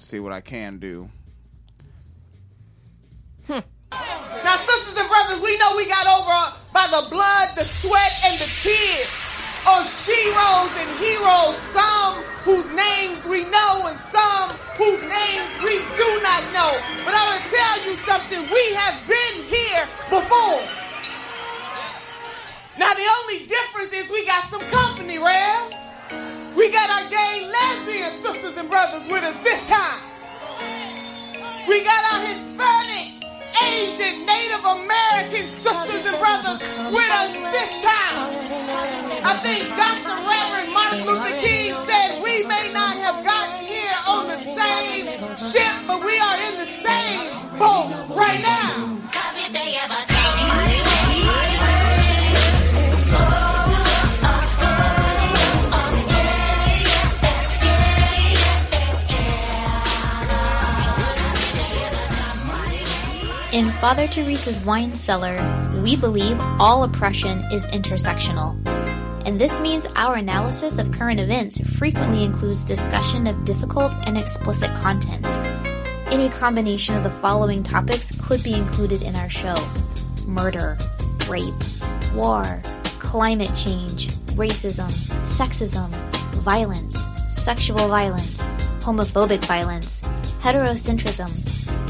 See what I can do. Hmm. Now, sisters and brothers, we know we got over by the blood, the sweat, and the tears of sheroes and heroes, some whose names we know and some whose names we do not know. But I'm going to tell you something. We have been here before. Now, the only difference is we got some company, Rev. We got our gay lesbian sisters and brothers with us this time. We got our Hispanic, Asian, Native American sisters and brothers with us this time. I think Dr. Reverend Martin Luther King said we may not have gotten here on the same ship, but we are in the same boat right now. Father Teresa's wine cellar, we believe all oppression is intersectional. And this means our analysis of current events frequently includes discussion of difficult and explicit content. Any combination of the following topics could be included in our show murder, rape, war, climate change, racism, sexism, violence, sexual violence, homophobic violence, heterocentrism,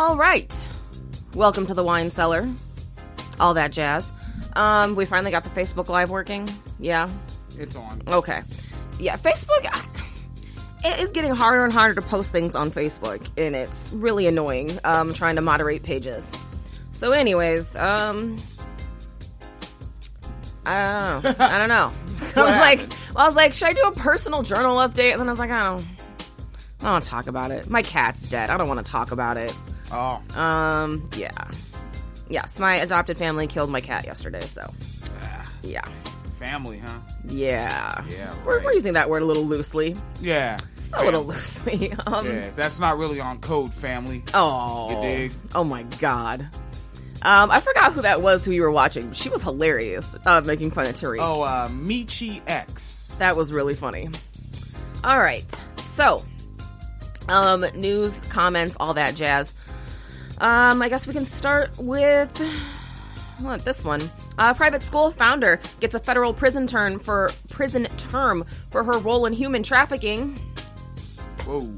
All right. Welcome to the wine cellar. All that jazz. Um, we finally got the Facebook Live working. Yeah. It's on. Okay. Yeah, Facebook. It is getting harder and harder to post things on Facebook, and it's really annoying. Um, trying to moderate pages. So, anyways, um, I don't know. I don't know. I was like, I was like, should I do a personal journal update? And then I was like, I don't. I don't want to talk about it. My cat's dead. I don't want to talk about it. Oh, Um, yeah. Yes, my adopted family killed my cat yesterday, so. Yeah. family, huh? Yeah. Yeah, We're, we're using that word a little loosely. Yeah. A little loosely. Um, Yeah, that's not really on code, family. Oh. You dig? Oh my god. Um, I forgot who that was who you were watching. She was hilarious, uh, making fun of Tariq. Oh, uh, Michi X. That was really funny. All right. So, um, news, comments, all that jazz. Um, I guess we can start with what this one. A private school founder gets a federal prison term for prison term for her role in human trafficking. Whoa.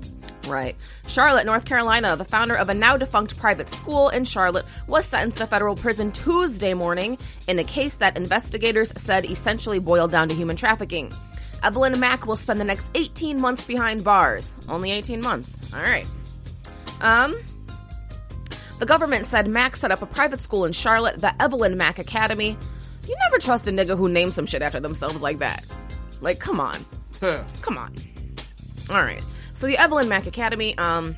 Right. Charlotte, North Carolina, the founder of a now defunct private school in Charlotte, was sentenced to federal prison Tuesday morning in a case that investigators said essentially boiled down to human trafficking. Evelyn Mack will spend the next 18 months behind bars. Only 18 months. All right. Um, the government said Mack set up a private school in Charlotte, the Evelyn Mack Academy. You never trust a nigga who names some shit after themselves like that. Like, come on. Come on. All right. So the Evelyn Mack Academy, um,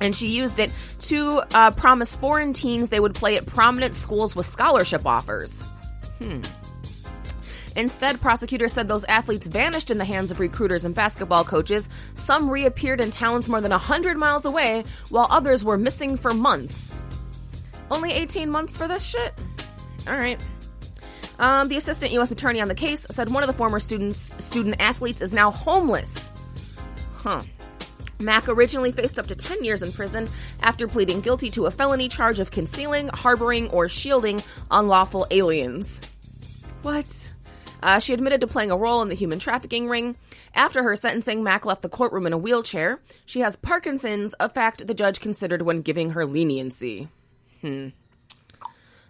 and she used it to uh, promise foreign teens they would play at prominent schools with scholarship offers. Hmm. Instead, prosecutors said those athletes vanished in the hands of recruiters and basketball coaches. Some reappeared in towns more than 100 miles away, while others were missing for months. Only 18 months for this shit? All right. Um, the assistant U.S. attorney on the case said one of the former students, student athletes, is now homeless. Huh. Mack originally faced up to 10 years in prison after pleading guilty to a felony charge of concealing, harboring, or shielding unlawful aliens. What? Uh, she admitted to playing a role in the human trafficking ring. After her sentencing, Mack left the courtroom in a wheelchair. She has Parkinson's, a fact the judge considered when giving her leniency. Hmm.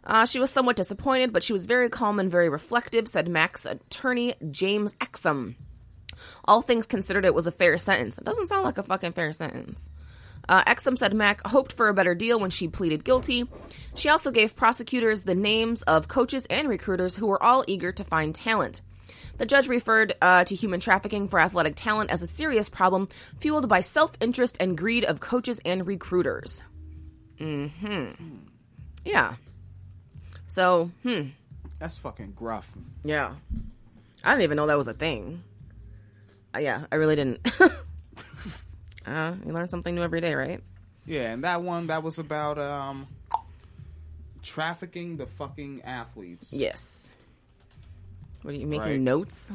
Uh, she was somewhat disappointed, but she was very calm and very reflective, said Mack's attorney, James Exum. All things considered, it was a fair sentence. It doesn't sound like a fucking fair sentence. Uh, Exum said Mack hoped for a better deal when she pleaded guilty. She also gave prosecutors the names of coaches and recruiters who were all eager to find talent. The judge referred uh, to human trafficking for athletic talent as a serious problem fueled by self interest and greed of coaches and recruiters. Hmm. Yeah. So, hmm. That's fucking gruff. Yeah. I didn't even know that was a thing. Uh, yeah, I really didn't. uh, you learn something new every day, right? Yeah, and that one that was about um trafficking the fucking athletes. Yes. What are you making Right. notes?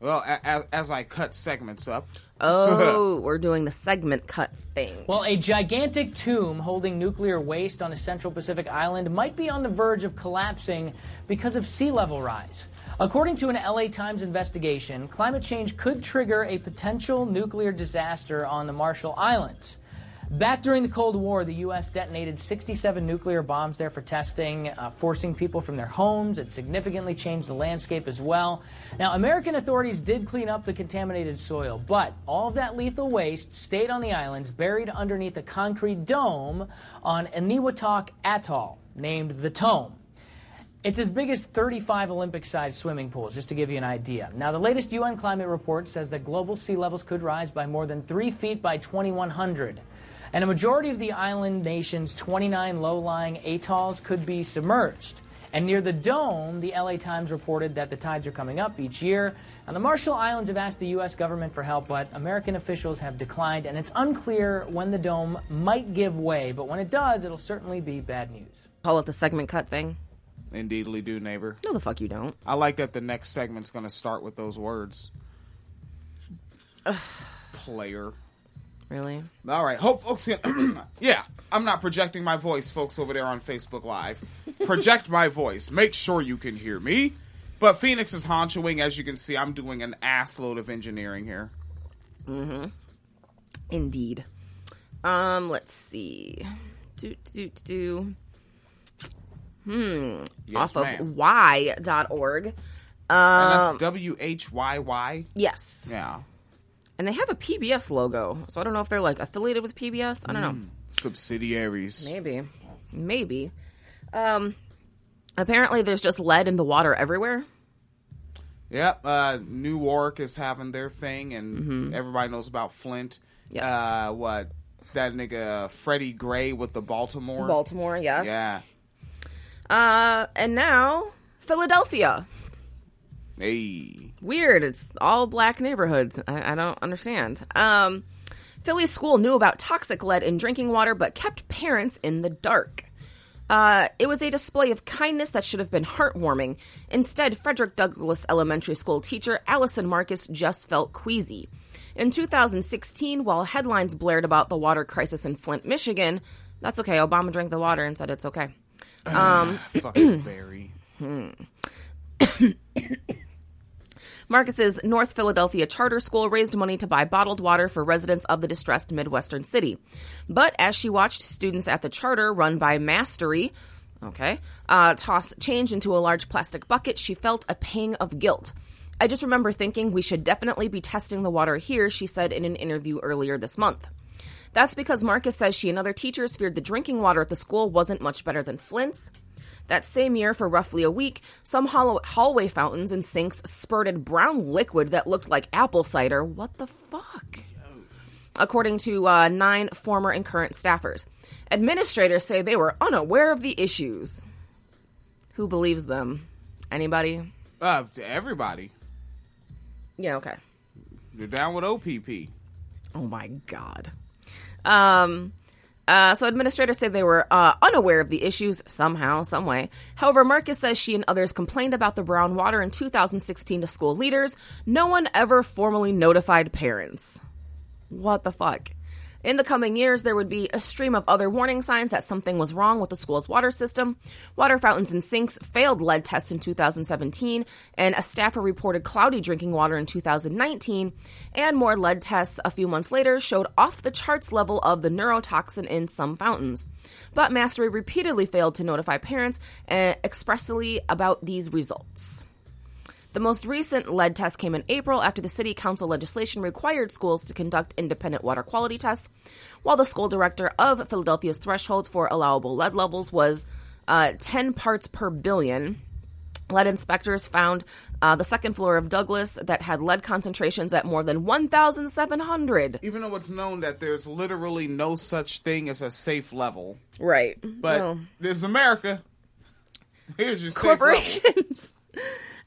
Well, as, as I cut segments up, Oh, we're doing the segment cut thing. Well, a gigantic tomb holding nuclear waste on a central Pacific island might be on the verge of collapsing because of sea level rise. According to an LA Times investigation, climate change could trigger a potential nuclear disaster on the Marshall Islands. Back during the Cold War, the U.S. detonated 67 nuclear bombs there for testing, uh, forcing people from their homes. It significantly changed the landscape as well. Now, American authorities did clean up the contaminated soil, but all of that lethal waste stayed on the islands, buried underneath a concrete dome on Eniwetok Atoll, named the Tome. It's as big as 35 Olympic sized swimming pools, just to give you an idea. Now, the latest UN climate report says that global sea levels could rise by more than three feet by 2100. And a majority of the island nation's 29 low lying atolls could be submerged. And near the dome, the LA Times reported that the tides are coming up each year. And the Marshall Islands have asked the U.S. government for help, but American officials have declined. And it's unclear when the dome might give way, but when it does, it'll certainly be bad news. Call it the segment cut thing. Indeedly do, neighbor. No, the fuck you don't. I like that the next segment's going to start with those words. Player. Really? All right, hope folks can. yeah, I'm not projecting my voice, folks over there on Facebook Live. Project my voice. Make sure you can hear me. But Phoenix is honchoing. As you can see, I'm doing an ass load of engineering here. Mm-hmm. Indeed. Um, let's see. Do, do do do. Hmm. Yes, Off of ma'am. y.org. And Um, that's W H Y Y. yes. Yeah. And they have a PBS logo. So I don't know if they're like affiliated with PBS. I don't know. Subsidiaries. Maybe. Maybe. Um apparently there's just lead in the water everywhere. Yep. Uh, Newark is having their thing, and everybody knows about Flint. Yes. Uh, what? That nigga Freddie Gray with the Baltimore. Baltimore, yes. Yeah. Uh and now Philadelphia. Hey. Weird. It's all black neighborhoods. I, I don't understand. Um, Philly school knew about toxic lead in drinking water, but kept parents in the dark. Uh, it was a display of kindness that should have been heartwarming. Instead, Frederick Douglass Elementary School teacher Allison Marcus just felt queasy. In 2016, while headlines blared about the water crisis in Flint, Michigan, that's okay. Obama drank the water and said it's okay. Ah, um, fucking Barry. Hmm. Marcus's North Philadelphia charter school raised money to buy bottled water for residents of the distressed Midwestern city. But as she watched students at the charter run by Mastery, okay, uh, toss change into a large plastic bucket, she felt a pang of guilt. I just remember thinking we should definitely be testing the water here, she said in an interview earlier this month. That's because Marcus says she and other teachers feared the drinking water at the school wasn't much better than Flint's. That same year, for roughly a week, some hall- hallway fountains and sinks spurted brown liquid that looked like apple cider. What the fuck? According to uh, nine former and current staffers, administrators say they were unaware of the issues. Who believes them? Anybody? Uh, to everybody. Yeah, okay. You're down with OPP. Oh my god. Um uh, so administrators say they were uh, unaware of the issues somehow, some way. However, Marcus says she and others complained about the brown water in 2016 to school leaders. No one ever formally notified parents. What the fuck? In the coming years, there would be a stream of other warning signs that something was wrong with the school's water system. Water fountains and sinks failed lead tests in 2017, and a staffer reported cloudy drinking water in 2019. And more lead tests a few months later showed off the charts level of the neurotoxin in some fountains. But Mastery repeatedly failed to notify parents uh, expressly about these results. The most recent lead test came in April after the city council legislation required schools to conduct independent water quality tests, while the school director of Philadelphia's threshold for allowable lead levels was uh, 10 parts per billion. Lead inspectors found uh, the second floor of Douglass that had lead concentrations at more than 1,700. Even though it's known that there's literally no such thing as a safe level, Right. but Well, there's America. Here's your safe corporations.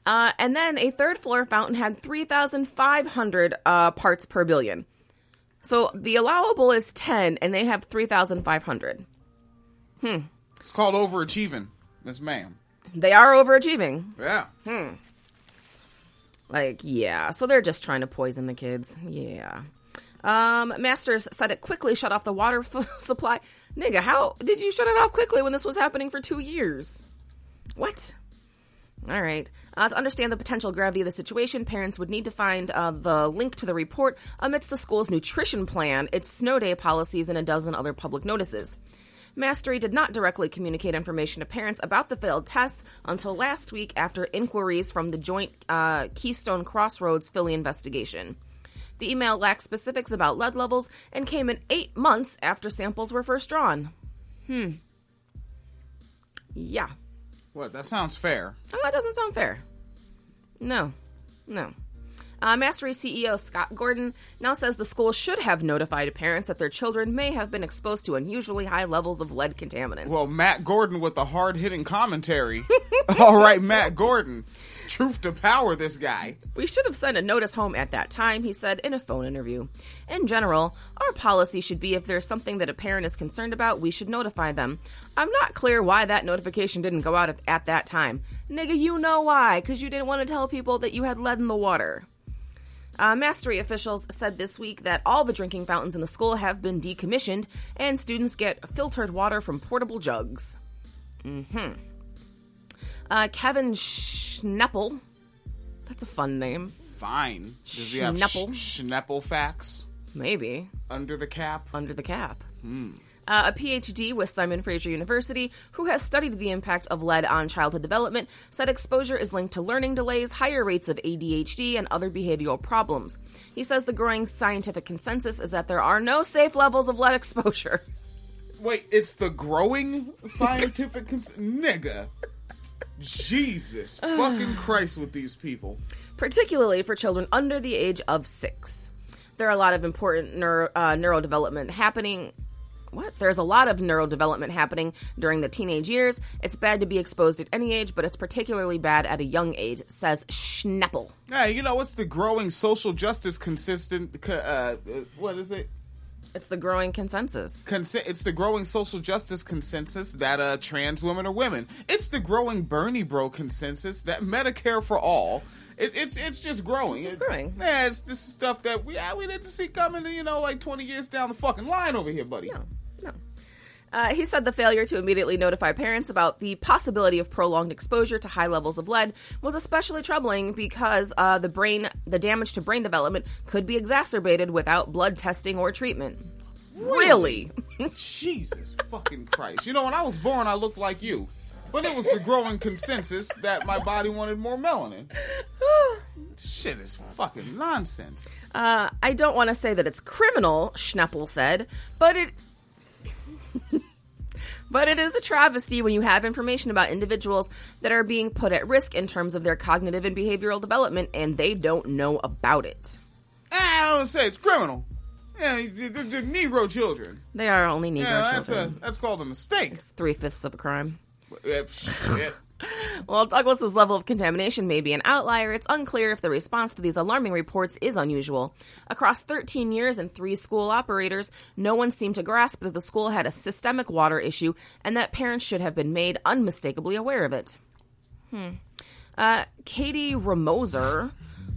uh, and then a third floor fountain had 3,500 uh, parts per billion. So the allowable is 10, and they have 3,500. Hmm. It's called overachieving, Miss Ma'am. They are overachieving. Yeah. Hmm. Like, yeah. So they're just trying to poison the kids. Yeah. Um, Mastery said it quickly shut off the water f- supply. Nigga, how did you shut it off quickly when this was happening for two years? What? All right. Uh, to understand the potential gravity of the situation, parents would need to find uh, the link to the report amidst the school's nutrition plan, its snow day policies, and a dozen other public notices. Mastery did not directly communicate information to parents about the failed tests until last week after inquiries from the joint uh, Keystone Crossroads Philly investigation. The email lacked specifics about lead levels and came in eight months after samples were first drawn. Hmm. Yeah. What? That sounds fair. Oh, that doesn't sound fair. No, no. Uh, Mastery CEO Scott Gordon now says the school should have notified parents that their children may have been exposed to unusually high levels of lead contaminants. Well, Matt Gordon with the hard hitting commentary. All right, Matt Gordon. It's truth to power, this guy. we should have sent a notice home at that time, he said in a phone interview. In general, our policy should be if there's something that a parent is concerned about, we should notify them. I'm not clear why that notification didn't go out at, at that time. Nigga, you know why, because you didn't want to tell people that you had lead in the water. Uh, Mastery officials said this week that all the drinking fountains in the school have been decommissioned and students get filtered water from portable jugs. hmm Uh, Kevin Schneppel, that's a fun name. Fine. Does he have Schneppel? sh- Schneppel facts Maybe. under the cap? under the cap. Uh, a PhD with Simon Fraser University, who has studied the impact of lead on childhood development, said exposure is linked to learning delays, higher rates of ADHD, and other behavioral problems. He says the growing scientific consensus is that there are no safe levels of lead exposure. Wait, it's the growing scientific cons- nigga. Jesus fucking Christ with these people. particularly for children under the age of six. There are a lot of important neuro, uh, neurodevelopment happening. What? There's a lot of neurodevelopment happening during the teenage years. It's bad to be exposed at any age, but it's particularly bad at a young age, says Schneppel. Yeah, you know what's the growing social justice consistent? Uh, uh, what is it? It's the growing consensus. Consen- it's the growing social justice consensus that uh, trans women are women. It's the growing Bernie bro consensus that Medicare for all. It, it's it's just growing. It's just It- growing. Yeah, it's this stuff that we yeah, we didn't see coming. You know, like twenty years down the fucking line over here, buddy. No. Uh, he said the failure to immediately notify parents about the possibility of prolonged exposure to high levels of lead was especially troubling because uh, the brain, the damage to brain development, could be exacerbated without blood testing or treatment. Really? Jesus fucking Christ! You know, when I was born, I looked like you, but it was the growing consensus that my body wanted more melanin. Shit is fucking nonsense. Uh, I don't want to say that it's criminal, Schneppel said, but it. but it is a travesty when you have information about individuals that are being put at risk in terms of their cognitive and behavioral development and they don't know about it. Ah, I don't say it's criminal. Yeah, they're, they're Negro children. They are only Negro Yeah, that's a children. that's called a mistake. Three fifths of a crime. While Douglass's level of contamination may be an outlier, it's unclear if the response to these alarming reports is unusual. Across 13 years and three school operators, no one seemed to grasp that the school had a systemic water issue and that parents should have been made unmistakably aware of it. Hmm. Uh, Katie Ramoser,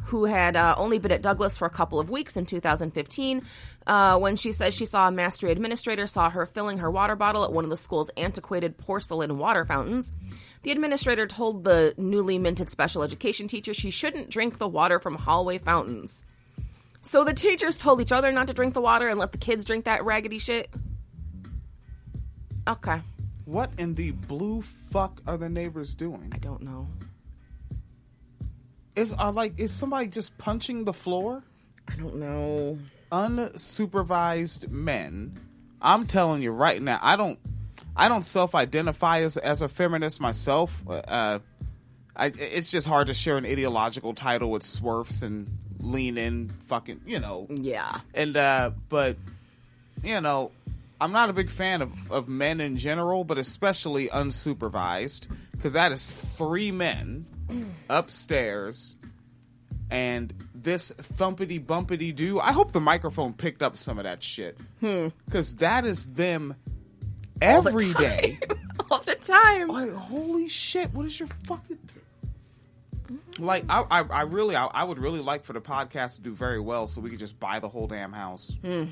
who had uh, only been at Douglass for a couple of weeks in 2015, uh, when she says she saw a mastery administrator saw her filling her water bottle at one of the school's antiquated porcelain water fountains. The administrator told the newly minted special education teacher she shouldn't drink the water from hallway fountains. So the teachers told each other not to drink the water and let the kids drink that raggedy shit? Okay. What in the blue fuck are the neighbors doing? I don't know. Is are like is somebody just punching the floor? I don't know. Unsupervised men. I'm telling you right now, I don't I don't self-identify as as a feminist myself. Uh, I, it's just hard to share an ideological title with Swerfs and lean in, fucking, you know. Yeah. And uh, but you know, I'm not a big fan of of men in general, but especially unsupervised, because that is three men upstairs. And this thumpity bumpity do. I hope the microphone picked up some of that shit. Because that is them All the every day. All the time. Like, holy shit! What is your fucking? Like, I, I, I really, I, I would really like for the podcast to do very well, so we could just buy the whole damn house, and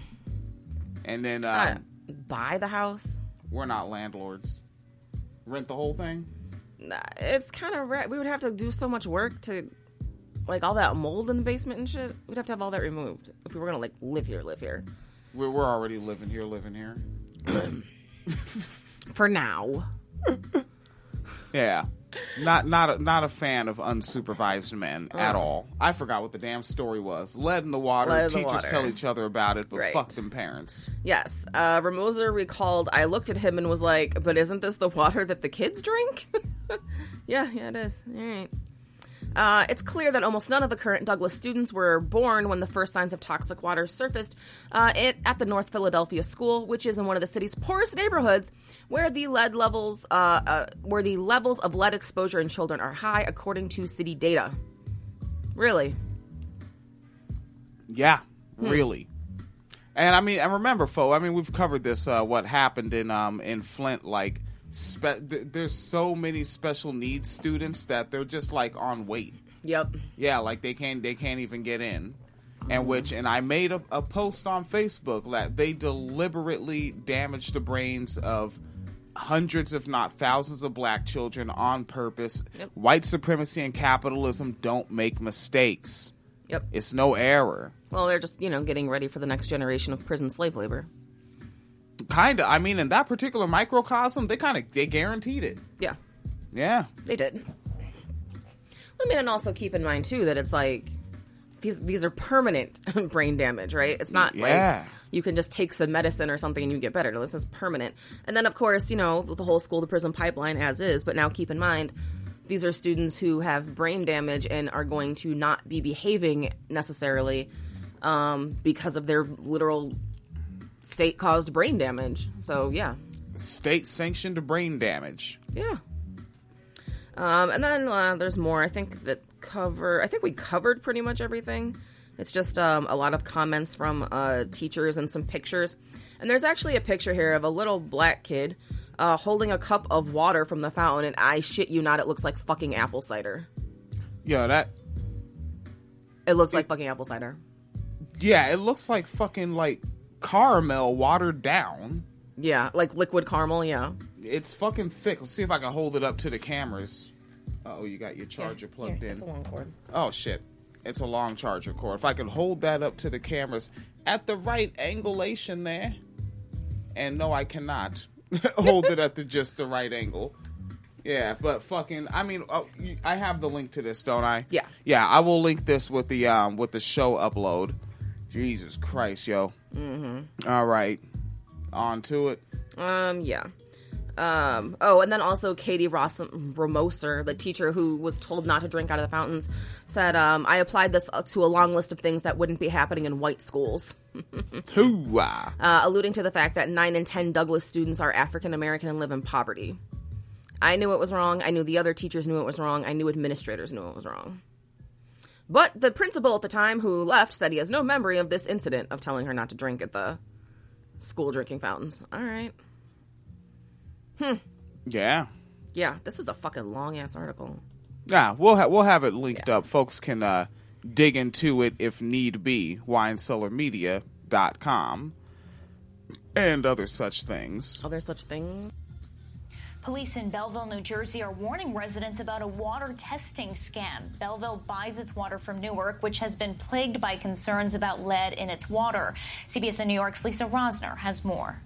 then um, Uh, buy the house. we're not landlords. Rent the whole thing. Nah, it's kind of ra- we would have to do so much work to like all that mold in the basement and shit. We'd have to have all that removed if we were gonna like live here, live here. We're, we're already living here, living here. For now. Yeah, not not a, not a fan of unsupervised men at Uh. all. I forgot what the damn story was. Lead in the water. Lead in the Teachers water. tell each other about it, but Right. fuck them parents. Yes. Uh Ramosa recalled I looked at him and was like, But isn't this the water that the kids drink? yeah, yeah, it is. Alright. Uh, it's clear that almost none of the current Douglass students were born when the first signs of toxic water surfaced uh, it, at the North Philadelphia School, which is in one of the city's poorest neighborhoods, where the lead levels, uh, uh, where the levels of lead exposure in children are high, according to city data. Really? Yeah, Hmm. really. And I mean, and remember, Fo. I mean, we've covered this. Uh, what happened in um in Flint? Like, spe- th- there's so many special needs students that they're just like on wait. Yep. Yeah, like they can't they can't even get in. And which and I made a, a post on Facebook that they deliberately damaged the brains of hundreds, if not thousands, of black children on purpose. Yep. White supremacy and capitalism don't make mistakes. Yep. It's no error. Well, they're just, you know, getting ready for the next generation of prison slave labor. Kind of. I mean, in that particular microcosm, they kind of they guaranteed it. Yeah. Yeah. They did. I mean, and also keep in mind too that it's like these these are permanent brain damage, right? It's not Yeah. like you can just take some medicine or something and you get better. No, this is permanent. And then of course, you know, the whole school to prison pipeline as is, but now keep in mind these are students who have brain damage and are going to not be behaving necessarily um, because of their literal state caused brain damage. So yeah, State sanctioned brain damage. yeah. Um, and then uh, there's more. I think that cover. I think we covered pretty much everything. It's just um, a lot of comments from uh, teachers and some pictures. And there's actually a picture here of a little black kid uh, holding a cup of water from the fountain, and I shit you not, it looks like fucking apple cider. Yeah, that. It looks like fucking apple cider. Yeah, it looks like fucking like caramel watered down. Yeah, like liquid caramel. Yeah. It's fucking thick. Let's see if I can hold it up to the cameras. Oh, you got your charger plugged in. It's a long cord. Oh shit. It's a long charger cord. If I could hold that up to the cameras at the right angulation there. And no, I cannot hold it at the just the right angle. Yeah, but fucking, I mean, oh, I have the link to this, don't I? Yeah. Yeah, I will link this with the um with the show upload. Jesus Christ, yo. Mm-hmm. All right, on to it. Um, yeah. Um, oh, and then also Katie Ross Ramoser, the teacher who was told not to drink out of the fountains, said, um, I applied this to a long list of things that wouldn't be happening in white schools, Hoo-ah. uh, alluding to the fact that 9 in 10 Douglass students are African American and live in poverty. I knew it was wrong. I knew the other teachers knew it was wrong. I knew administrators knew it was wrong. But the principal at the time who left said he has no memory of this incident of telling her not to drink at the school drinking fountains. All right. Hmm. Yeah. Yeah, this is a fucking long ass article. Yeah, we'll ha- we'll have it linked up. Folks can uh, dig into it if need be. WineCellarMedia.com and other such things. Are there such things? Police in Belleville, New Jersey are warning residents about a water testing scam. Belleville buys its water from Newark, which has been plagued by concerns about lead in its water. CBSN New York's Lisa Rozner has more.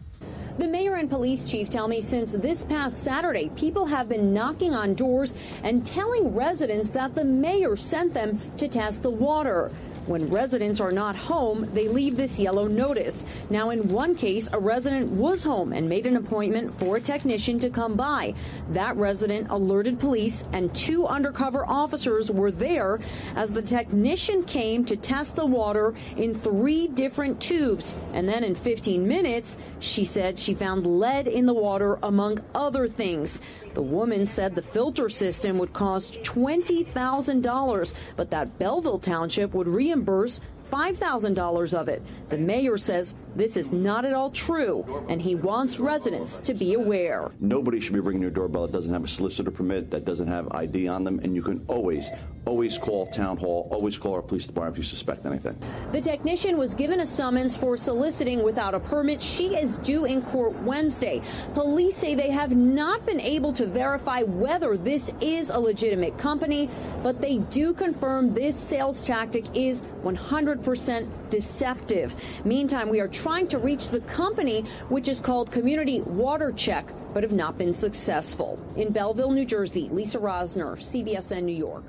The mayor and police chief tell me since this past Saturday, people have been knocking on doors and telling residents that the mayor sent them to test the water. When residents are not home, they leave this yellow notice. Now, in one case, a resident was home and made an appointment for a technician to come by. That resident alerted police, and two undercover officers were there as the technician came to test the water in three different tubes. And then in 15 minutes, she said she found lead in the water, among other things. The woman said the filter system would cost $20,000, but that Belleville Township would reimburse $5,000 of it. The mayor says this is not at all true, and he wants residents to be aware. Nobody should be ringing your doorbell that doesn't have a solicitor permit, that doesn't have ID on them, and you can always, always call town hall, always call our police department if you suspect anything. The technician was given a summons for soliciting without a permit. She is due in court Wednesday. Police say they have not been able to verify whether this is a legitimate company, but they do confirm this sales tactic is 100% deceptive. Meantime, we are trying to reach the company, which is called Community Water Check, but have not been successful. In Belleville, New Jersey, Lisa Rozner, CBSN New York.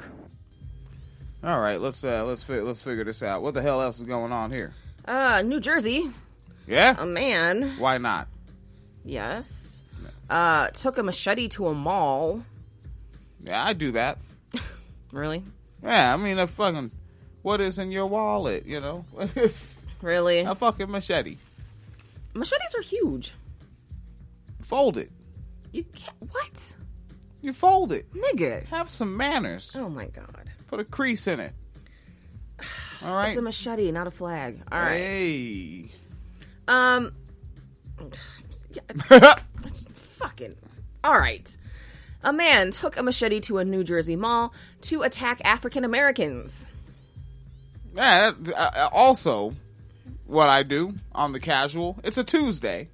All right, let's uh, let's fi- let's figure this out. What the hell else is going on here? Uh, New Jersey, Yeah, a man, why not? yes, uh, took a machete to a mall. Yeah, I do that. Really? Yeah, I mean, a fucking what is in your wallet? You know, Really? a fucking machete. Machetes are huge. Fold it. You can't. What? You fold it. Nigga. Have some manners. Oh my god. Put a crease in it. All right. It's a machete, not a flag. All right. Hey. Um. yeah, fucking. All right. A man took a machete to a New Jersey mall to attack African Americans. Yeah. uh, also, what I do on the casual. It's a Tuesday.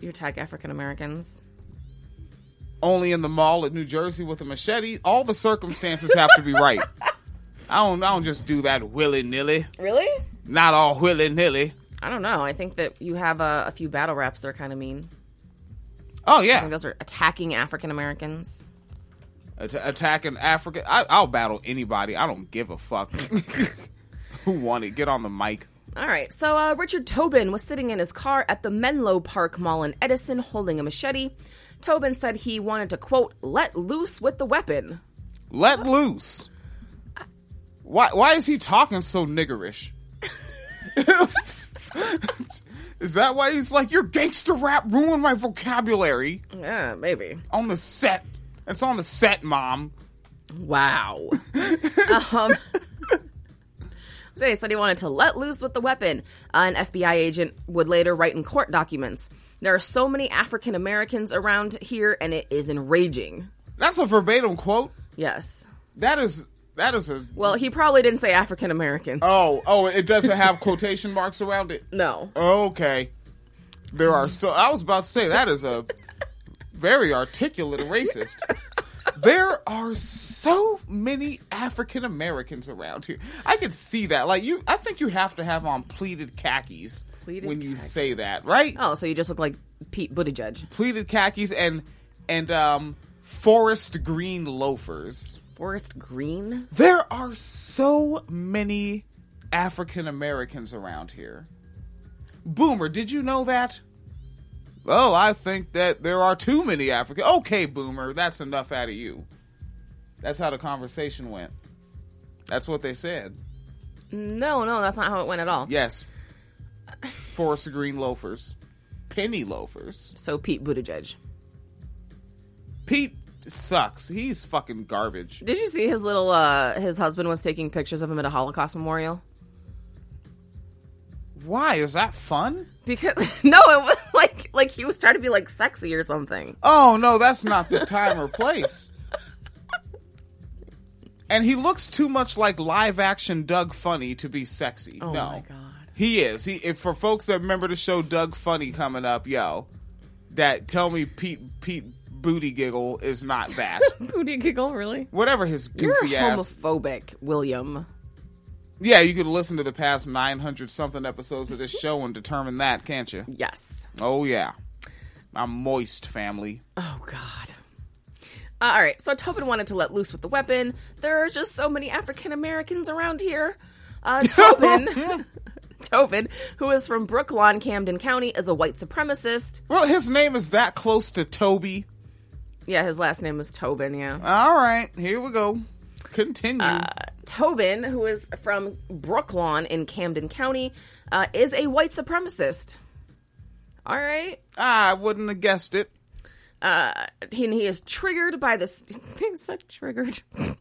You attack African Americans. Only in the mall at New Jersey with a machete. All the circumstances have to be right. I don't. I don't just do that willy nilly. Really? Not all willy nilly. I don't know. I think that you have a, a few battle raps that are kind of mean. Oh I yeah. think those are attacking African Americans. At- attacking African. I, I'll battle anybody. I don't give a fuck. Who won it? Get on the mic. All right. So uh, Richard Tobin was sitting in his car at the Menlo Park Mall in Edison holding a machete. Tobin said he wanted to, quote, let loose with the weapon. Let loose. Why? Why is he talking so niggerish? is that why he's like your gangster rap ruined my vocabulary Yeah, maybe. on the set? It's on the set, mom. Wow. um, so he said he wanted to let loose with the weapon. An FBI agent would later write in court documents. There are so many African Americans around here, and it is enraging. That's a verbatim quote. Yes. That is that is a Well, he probably didn't say African Americans. oh oh it doesn't have quotation marks around it. No. Okay. There are so I was about to say that is a very articulate racist. There are so many African Americans around here. I could see that. Like you I think you have to have on pleated khakis Pleated when you khakis. say that, right? Oh, so you just look like Pete Buttigieg. Pleated khakis and and um forest green loafers. Forest Green? There are so many African Americans around here. Boomer, did you know that? Well, I think that there are too many African. Okay, Boomer, that's enough out of you. That's how the conversation went. That's what they said. No, no, that's not how it went at all. Yes. Forest green loafers. Penny loafers. So Pete Buttigieg. Pete sucks. He's fucking garbage. Did you see his little uh his husband was taking pictures of him at a Holocaust memorial? Why? Is that fun? Because no, it was like like he was trying to be like sexy or something. Oh no, that's not the time or place. And he looks too much like live action Doug Funnie to be sexy. Oh no. my god. He is. He if for folks that remember the show Doug Funnie coming up, yo, that tell me Pete Pete Booty Giggle is not that. Booty giggle, really? Whatever his goofy You're ass. homophobic, William. Yeah, you could listen to the past nine hundred something episodes of this show and determine that, can't you? Yes. Oh yeah. I'm moist family. Oh god. Uh, all right, so Tobin wanted to let loose with the weapon. There are just so many African Americans around here. Uh, Tobin, Tobin, who is from Brooklawn, Camden County, is a white supremacist. Well, his name is that close to Toby. Yeah, his last name is Tobin. Yeah. All right, here we go. Continue. Tobin, who is from Brooklawn in Camden County, uh, is a white supremacist. All right. I wouldn't have guessed it. Uh, he, he is triggered by this. He's so triggered.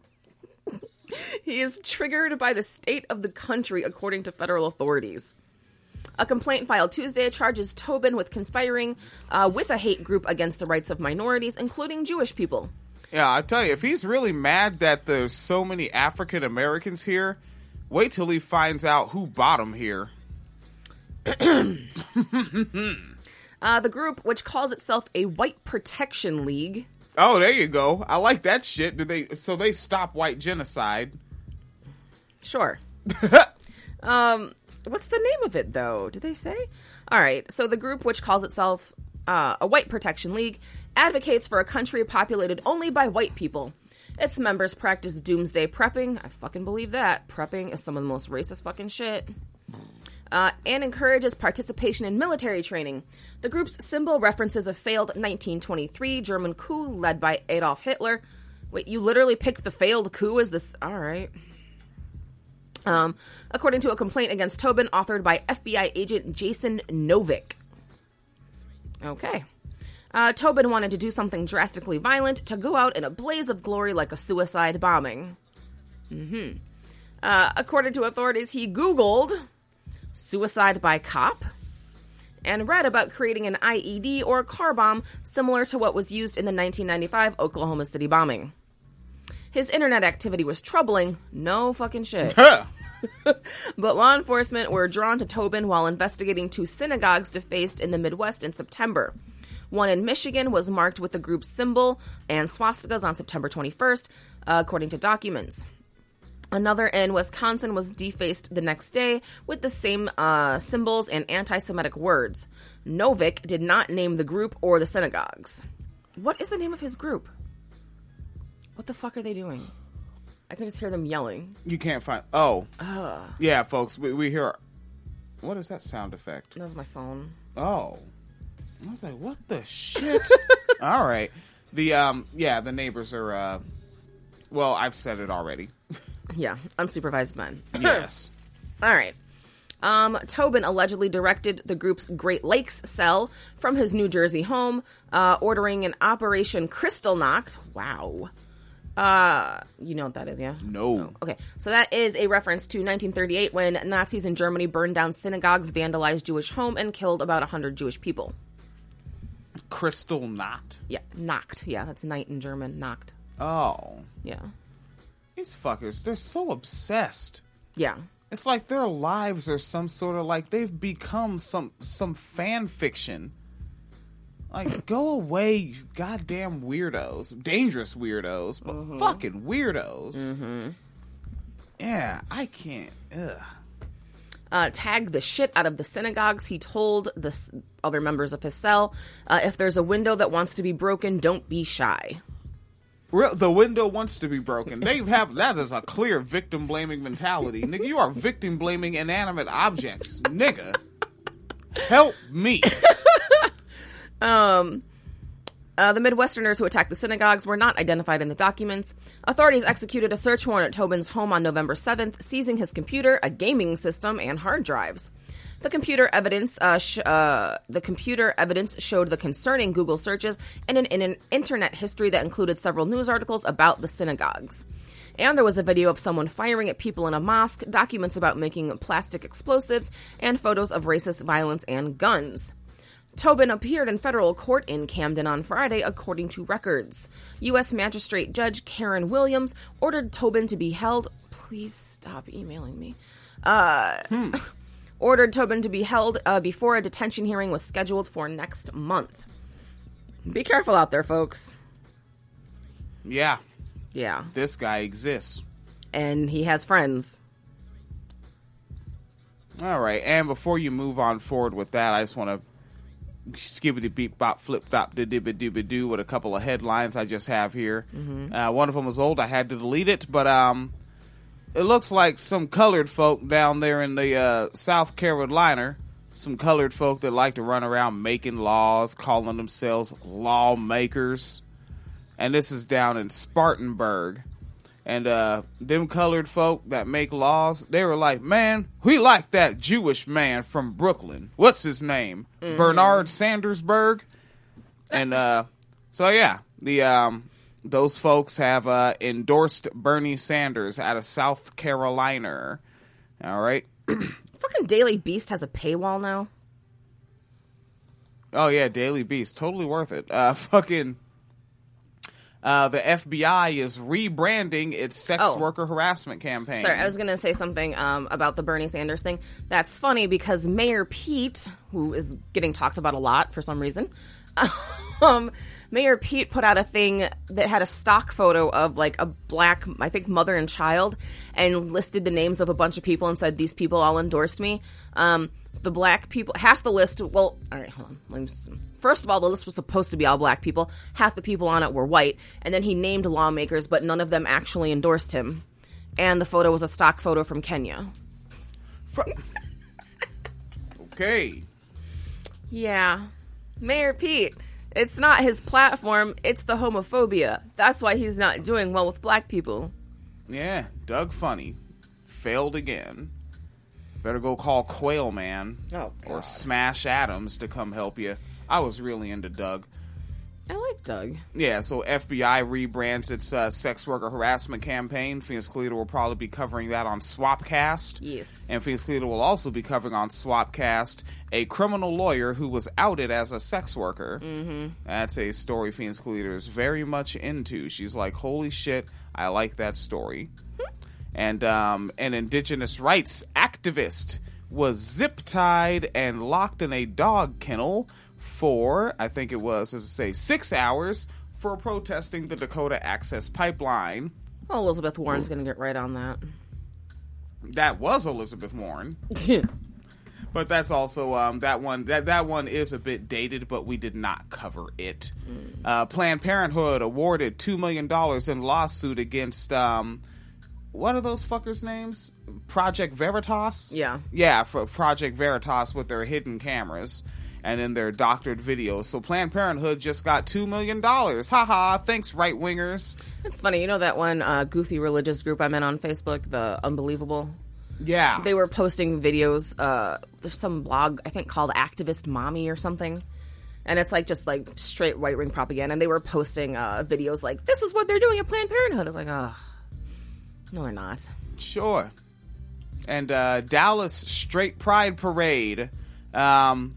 he is triggered by the state of the country, according to federal authorities. A complaint filed Tuesday charges Tobin with conspiring uh, with a hate group against the rights of minorities, including Jewish people. Yeah, I tell you, if he's really mad that there's so many African Americans here, wait till he finds out who bought him here. Uh, the group, which calls itself a White Protection League, Oh, there you go. I like that shit. Did they? So they stop white genocide. Sure. um, what's the name of it though? Did they say? All right. So the group, which calls itself uh, a White Protection League, advocates for a country populated only by white people. Its members practice doomsday prepping. I fucking believe that. Prepping is some of the most racist fucking shit. Uh, and encourages participation in military training. The group's symbol references a failed 1923 German coup led by Adolf Hitler. Wait, you literally picked the failed coup as this? All right. Um, according to a complaint against Tobin authored by FBI agent Jason Novick. Okay. Uh, Tobin wanted to do something drastically violent to go out in a blaze of glory like a suicide bombing. hmm Uh, according to authorities, he Googled suicide by cop and read about creating an IED or car bomb similar to what was used in the 1995 Oklahoma City bombing. His internet activity was troubling, no fucking shit. But law enforcement were drawn to Tobin while investigating two synagogues defaced in the Midwest in September. One in Michigan was marked with the group's symbol and swastikas on September 21st, uh, according to documents. Another in Wisconsin was defaced the next day with the same uh, symbols and anti Semitic words. Novik did not name the group or the synagogues. What is the name of his group? What the fuck are they doing? I can just hear them yelling. You can't find. Oh, yeah, folks. We, we hear. What is that sound effect? That was my phone. Oh, I was like, what the shit? All right. The um, yeah, the neighbors are. uh Well, I've said it already. Yeah, unsupervised men. yes. All right. Um, Tobin allegedly directed the group's Great Lakes cell from his New Jersey home, uh, ordering an Operation Crystal Knocked. Wow. Uh, you know what that is, yeah? No. Okay, so that is a reference to 1938 when Nazis in Germany burned down synagogues, vandalized Jewish home, and killed about 100 Jewish people. Crystal knot. Yeah, knocked. Yeah, that's night in German. Knocked. Oh, Yeah. these fuckers. They're so obsessed. Yeah. It's like their lives are some sort of like they've become some some fan fiction. Like, go away, you goddamn weirdos, dangerous weirdos, but fucking weirdos. Mm-hmm. Yeah, I can't. Ugh. Uh, tag the shit out of the synagogues. He told the s- other members of his cell, uh, if there's a window that wants to be broken, don't be shy. Real, the window wants to be broken. They have that is a clear victim blaming mentality, nigga. You are victim blaming inanimate objects, nigga. Help me. Uh, the Midwesterners who attacked the synagogues were not identified in the documents. Authorities executed a search warrant at Tobin's home on November 7th, seizing his computer, a gaming system, and hard drives. The computer evidence, uh, sh- uh, the computer evidence showed the concerning Google searches and an, in an internet history that included several news articles about the synagogues. And there was a video of someone firing at people in a mosque, documents about making plastic explosives, and photos of racist violence and guns. Tobin appeared in federal court in Camden on Friday, according to records. U.S. Magistrate Judge Karen Williams ordered Tobin to be held. Please stop emailing me. Uh, ordered Tobin to be held uh, before a detention hearing was scheduled for next month. Be careful out there, folks. Yeah, Yeah. this guy exists. And he has friends. All right, and before you move on forward with that, I just want to skibbity beep bop flip dop dibba dooba doo with a couple of headlines I just have here. Uh, one of them was old; I had to delete it, but um, it looks like some colored folk down there in the uh, South Carolina, some colored folk that like to run around making laws, calling themselves lawmakers. And this is down in Spartanburg. And uh, them colored folk that make laws, they were like, man, we like that Jewish man from Brooklyn. What's his name? Bernard Sandersburg. And uh, so yeah, the um, those folks have uh, endorsed Bernie Sanders out of South Carolina. All right. Fucking Daily Beast has a paywall now. Oh yeah, Daily Beast, totally worth it. Uh, fucking. Uh, the FBI is rebranding its sex Oh. worker harassment campaign. Sorry, I was going to say something um, about the Bernie Sanders thing. That's funny because Mayor Pete, who is getting talked about a lot for some reason, um, Mayor Pete put out a thing that had a stock photo of like a black, I think, mother and child, and listed the names of a bunch of people and said these people all endorsed me. Um, the black people, half the list. Well, all right, hold on. Let me First of all, the list was supposed to be all black people. Half the people on it were white, and then he named lawmakers, but none of them actually endorsed him. And the photo was a stock photo from Kenya. Okay. Yeah. Mayor Pete. It's not his platform, it's the homophobia. That's why he's not doing well with black people. Yeah, Doug Funnie failed again. Better go call Quail Man Oh, or Smash Adams to come help you. I was really into Doug. I like Doug. Yeah, so FBI rebrands its uh, sex worker harassment campaign. Phoenix Calida will probably be covering that on Swapcast. Yes. And Phoenix Calida will also be covering on Swapcast a criminal lawyer who was outed as a sex worker. Mm-hmm. That's a story Phoenix Calida is very much into. She's like, holy shit, I like that story. and um, an indigenous rights activist was zip tied and locked in a dog kennel for, I think it was, as I say, six hours for protesting the Dakota Access Pipeline. Well, Elizabeth Warren's going to get right on that. That was Elizabeth Warren. But that's also um, that one. That that one is a bit dated, but we did not cover it. Uh, Planned Parenthood awarded two million dollars in lawsuit against um, what are those fuckers' names? Project Veritas. Yeah. yeah, for Project Veritas with their hidden cameras and in their doctored videos. So Planned Parenthood just got two million dollars. Haha! Thanks, right wingers. It's funny, you know that one uh, goofy religious group I'm in on Facebook, the Unbelievable? Yeah, They were posting videos. Uh, there's some blog, I think, called Activist Mommy or something. And it's like just like straight right wing propaganda. And they were posting uh, videos like, this is what they're doing at Planned Parenthood. I was like, oh, no, they're not. Sure. And uh, Dallas Straight Pride Parade um,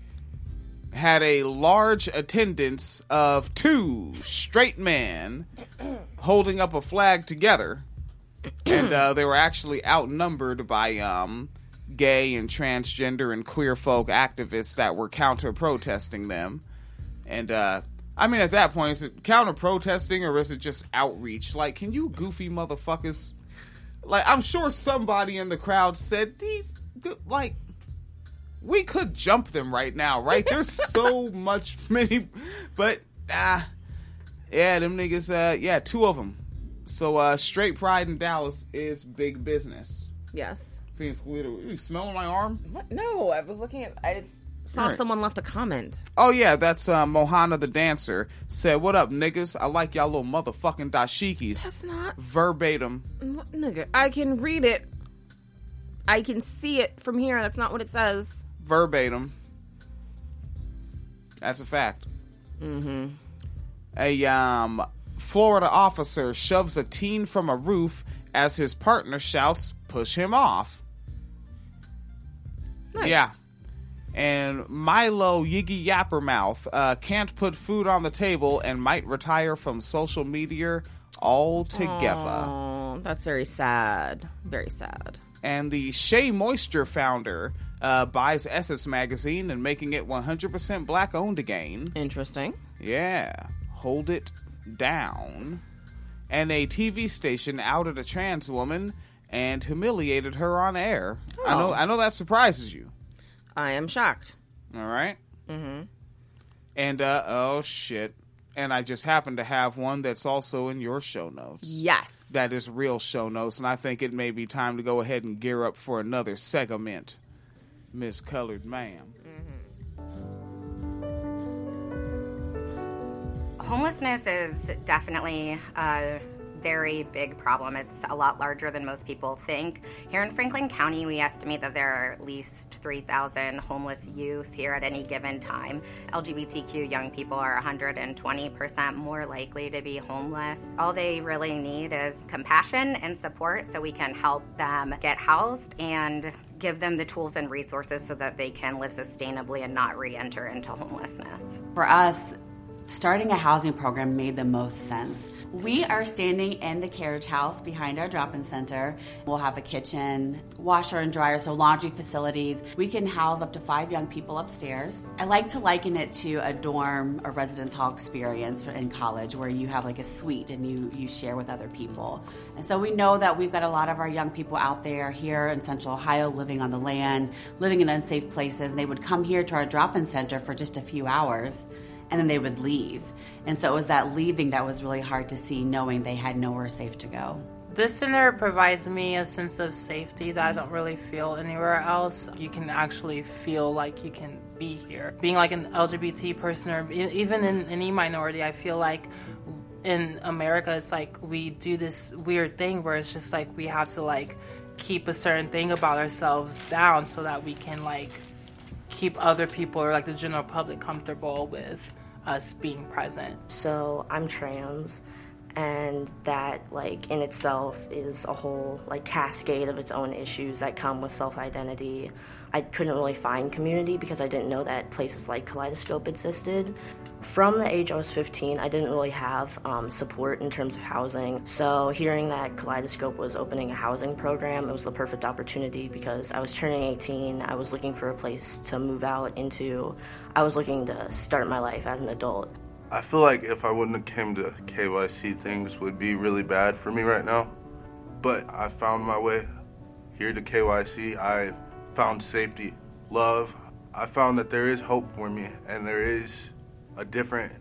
had a large attendance of two straight men holding up a flag together. And uh, they were actually outnumbered by um, gay and transgender and queer folk activists that were counter protesting them. And uh, I mean, at that point, is it counter protesting or is it just outreach? Like, can you goofy motherfuckers like I'm sure somebody in the crowd said these like we could jump them right now, right? There's so much many, but ah, yeah, them niggas. Uh, yeah, two of them. So uh, straight pride in Dallas is big business. Yes. Phoenix Calida, you smelling my arm? What? No, I was looking at, I just saw Alright. someone left a comment. Oh yeah, that's uh, Mohana the dancer. Said, "What up, niggas? I like y'all little motherfucking dashikis." That's not, Verbatim. what, nigga. I can read it. I can see it from here. That's not what it says. Verbatim. That's a fact. Mm-hmm. A um, Florida officer shoves a teen from a roof as his partner shouts, "Push him off!" Nice. Yeah. And Milo Yiggy Yappermouth uh, can't put food on the table and might retire from social media altogether. Oh, that's very sad. Very sad. and the Shea Moisture founder uh, buys Essence magazine and making it 100% black owned again. Interesting. Yeah, hold it down. And a TV station outed a trans woman and humiliated her on air. I know, Oh. I know that surprises you. I am shocked. All right? Mm-hmm. And uh, oh shit, and I just happen to have one that's also in your show notes. Yes. That is real show notes, and I think it may be time to go ahead and gear up for another segment, Miss Colored Ma'am. Mm-hmm. Homelessness is definitely a very big problem. It's a lot larger than most people think. Here in Franklin County, we estimate that there are at least 3,000 homeless youth here at any given time. LGBTQ young people are 120% more likely to be homeless. All they really need is compassion and support so we can help them get housed and give them the tools and resources so that they can live sustainably and not re enter into homelessness. For us, starting a housing program made the most sense. We are standing in the carriage house behind our drop in center. We'll have a kitchen, washer and dryer, so laundry facilities. We can house up to five young people upstairs. I like to liken it to a dorm or residence hall experience in college where you have like a suite and you, you share with other people. And so we know that we've got a lot of our young people out there here in Central Ohio living on the land, living in unsafe places, and they would come here to our drop in center for just a few hours and then they would leave. And so it was that leaving that was really hard to see, knowing they had nowhere safe to go. This center provides me a sense of safety that I don't really feel anywhere else. You can actually feel like you can be here. Being like an LGBT person or even in any minority, I feel like in America, it's like we do this weird thing where it's just like we have to like keep a certain thing about ourselves down so that we can like keep other people or like the general public comfortable with us being present. So I'm trans and that like in itself is a whole like cascade of its own issues that come with self-identity. I couldn't really find community because I didn't know that places like Kaleidoscope existed. From the age I was 15, I didn't really have um, support in terms of housing. So, hearing that Kaleidoscope was opening a housing program, it was the perfect opportunity because I was turning 18. I was looking for a place to move out into. I was looking to start my life as an adult. I feel like if I wouldn't have came to KYC, things would be really bad for me right now. But I found my way here to KYC. I found safety, love. I found that there is hope for me, and there is a different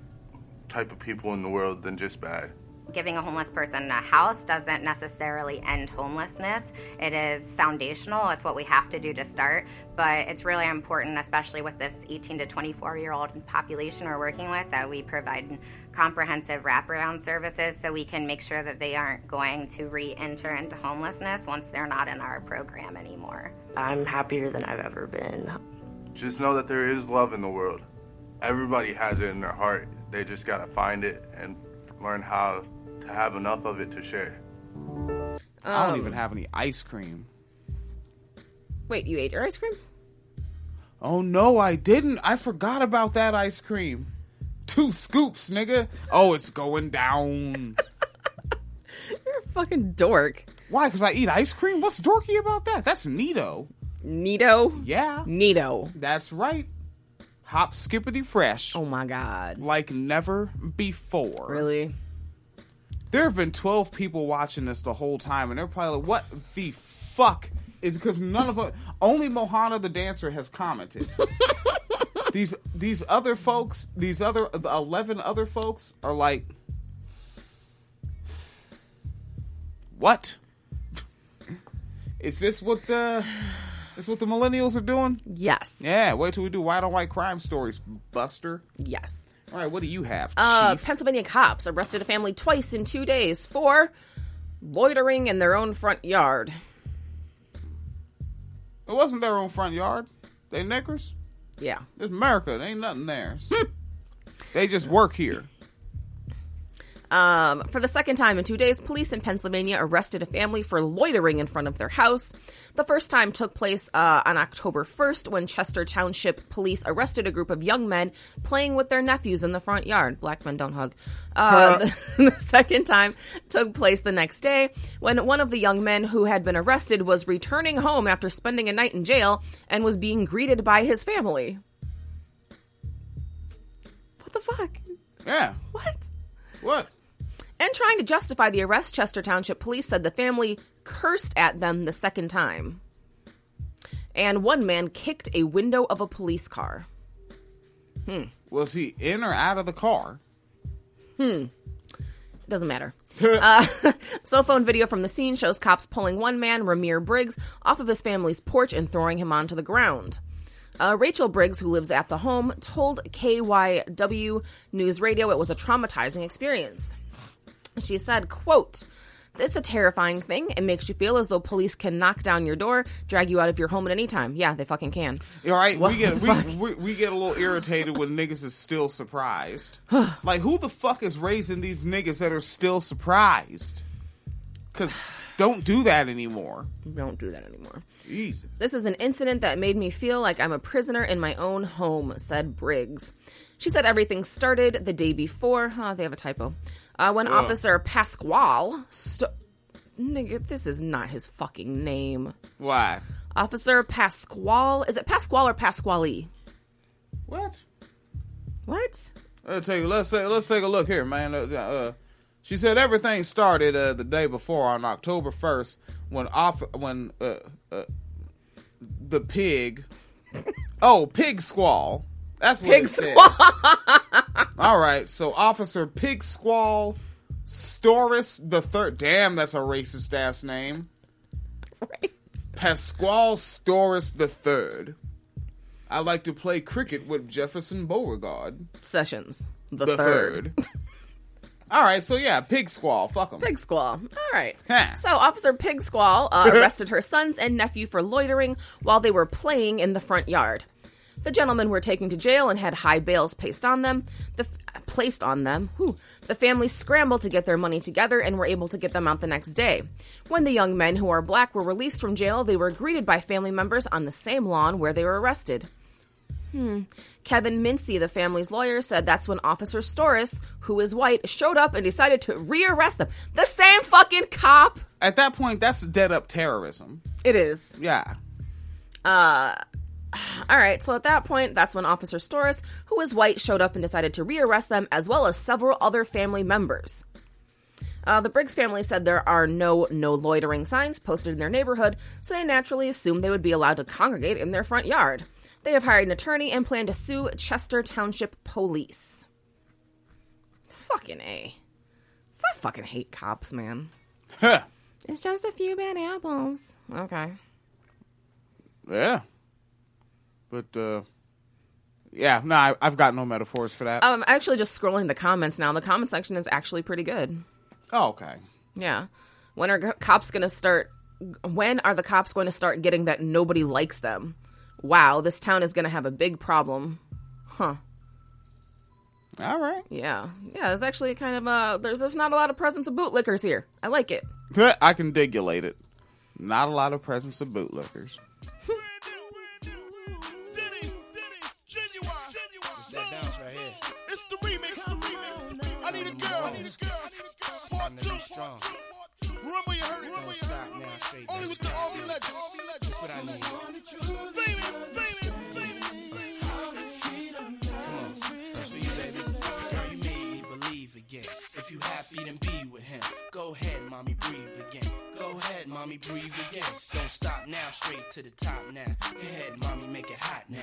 type of people in the world than just bad. Giving a homeless person a house doesn't necessarily end homelessness. It is foundational. It's what we have to do to start. But it's really important, especially with this 18 to 24 year old population we're working with, that we provide comprehensive wraparound services so we can make sure that they aren't going to re enter into homelessness once they're not in our program anymore. I'm happier than I've ever been. Just know that there is love in the world. Everybody has it in their heart. They just got to find it and learn how to have enough of it to share. I don't Um, even have any ice cream. Wait, you ate your ice cream? Oh no, I didn't. I forgot about that ice cream. Two scoops, nigga. Oh, it's going down. You're a fucking dork. Why? Because I eat ice cream? What's dorky about that? That's neato. Neato? Yeah. Neato. That's right. Hop skippity fresh. Oh my god. Like never before. Really? There have been 12 people watching this the whole time, and they're probably like, what the fuck? Is because none of us, only Mohana the dancer has commented. these these other folks, these other the 11 other folks are like, what? Is this what the is what the millennials are doing? Yes. Yeah, wait till we do white on white crime stories, Buster. Yes. All right, what do you have, Uh, Chief? Pennsylvania cops arrested a family twice in two days for loitering in their own front yard. It wasn't their own front yard. They niggers. Yeah. It's America. There ain't nothing there. they just work here. Um, for the second time in two days, police in Pennsylvania arrested a family for loitering in front of their house. The first time took place uh, on October 1st when Chester Township police arrested a group of young men playing with their nephews in the front yard. Black men don't hug. Uh, the, the second time took place the next day when one of the young men who had been arrested was returning home after spending a night in jail and was being greeted by his family. What the fuck? Yeah. What? What? And trying to justify the arrest, Chester Township police said the family cursed at them the second time. And one man kicked a window of a police car. Hmm. Was he in or out of the car? Hmm. Doesn't matter. uh, cell phone video from the scene shows cops pulling one man, Ramir Briggs, off of his family's porch and throwing him onto the ground. Uh, Rachel Briggs, who lives at the home, told KYW News Radio it was a traumatizing experience. She said, quote, it's a terrifying thing. It makes you feel as though police can knock down your door, drag you out of your home at any time. Yeah, they fucking can. All right, What we get we, we, we get a little irritated when niggas is still surprised. like, who the fuck is raising these niggas that are still surprised? Because don't do that anymore. Don't do that anymore. Easy. This is an incident that made me feel like I'm a prisoner in my own home, said Briggs. She said everything started the day before. Huh, they have a typo. Uh, when Ugh. Officer Pasquale. St- Nigga, this is not his fucking name. Why? Officer Pasquale. Is it Pasquale or Pasquale? What? What? I'll tell you. Let's take, let's take a look here, man. Uh, uh, she said everything started uh, the day before on October first when off when uh, uh, the pig. oh, pig squall. That's what Pig it says. squall. All right, so Officer Pig Squall Storis the third. Damn, that's a racist ass name. Right. Pasquale Storis the third. I like to play cricket with Jefferson Beauregard. Sessions. The, The third. All right, so yeah, Pig Squall. Fuck him. Pig Squall. All right. Huh. So, Officer Pig Squall uh, arrested her sons and nephew for loitering while they were playing in the front yard. The gentlemen were taken to jail and had high bails placed on them. The f- placed on them. Whew. The family scrambled to get their money together and were able to get them out the next day. When the young men who are black were released from jail, they were greeted by family members on the same lawn where they were arrested. Hmm. Kevin Mincy, the family's lawyer, said that's when Officer Storis, who is white, showed up and decided to rearrest them. The same fucking cop. At that point, that's dead up terrorism. It is. Yeah. Uh, all right. So at that point, that's when Officer Storis, who is white, showed up and decided to rearrest them, as well as several other family members. Uh, the Briggs family said there are no no loitering signs posted in their neighborhood, so they naturally assumed they would be allowed to congregate in their front yard. They have hired an attorney and plan to sue Chester Township Police. Fucking a. I fucking hate cops, man. Huh. It's just a few bad apples. Okay. Yeah. But uh yeah, no, I, I've got no metaphors for that. Um, I'm actually just scrolling the comments now. The comment section is actually pretty good. oh, okay. Yeah. When are g- cops going to start? When are the cops going to start getting that nobody likes them? Wow, this town is going to have a big problem. Huh. All right. Yeah. Yeah, it's actually kind of uh there's there's not a lot of presence of bootlickers here. I like it. I can digulate it. Not a lot of presence of bootlickers. Strong. Remember you heard it. Don't stop now. Straight. Only with the Army legend. That's what I need. Mommy, breathe again. Don't stop now, straight to the top now. Go ahead, mommy, make it hot now.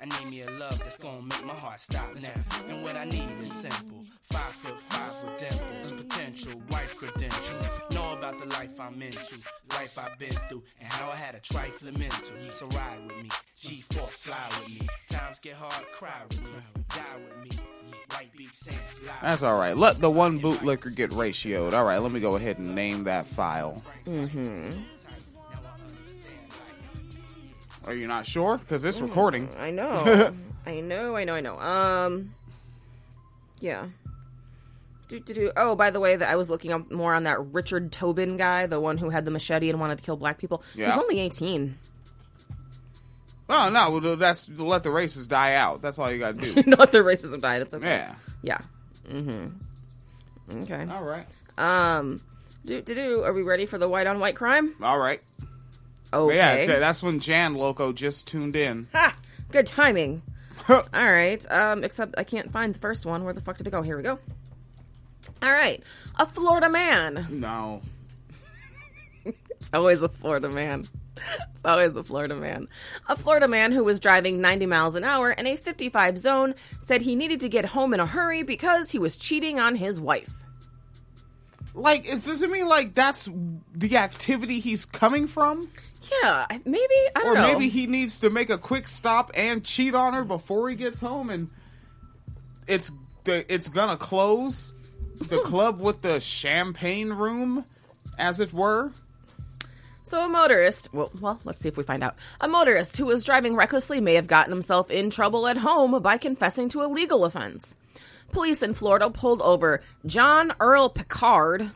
I need me a love that's gonna make my heart stop now. And what I need is simple. Five foot five with dimples, potential wife credentials. Know about the life I'm into, life I've been through, and how I had a trifling mental. So ride with me, G4 fly with me. Times get hard, cry with me, die with me. White beak sands, lie That's all right. Let the one bootlicker get ratioed. All right, let me go ahead and name that file. Mm-hmm. Are you not sure? Because it's recording. I know. I know, I know, I know. Um Yeah. Do, do, do. Oh, by the way, that I was looking up more on that Richard Tobin guy, the one who had the machete and wanted to kill black people. Yeah. He's only 18. Oh no, well, that's let the races die out. That's all you got to do. Not the racism died. It's okay. Yeah. Yeah. Mm-hmm. Okay. All right. Um, do do do. Are we ready for the white on white crime? All right. Okay. Yeah, that's when Jan Loco just tuned in. Ha! Good timing. All right. Um, except I can't find the first one. Where the fuck did it go? Here we go. All right. A Florida man. No. It's always a Florida man. It's always a Florida man. A Florida man who was driving 90 miles an hour in a 55 zone said he needed to get home in a hurry because he was cheating on his wife. Like, is does it mean like that's the activity he's coming from? Yeah, maybe I don't or know. maybe he needs to make a quick stop and cheat on her before he gets home, and it's the it's gonna close the club with the champagne room, as it were. So a motorist, well, well, let's see if we find out. A motorist who was driving recklessly may have gotten himself in trouble at home by confessing to a legal offense. Police in Florida pulled over John Earl Picard.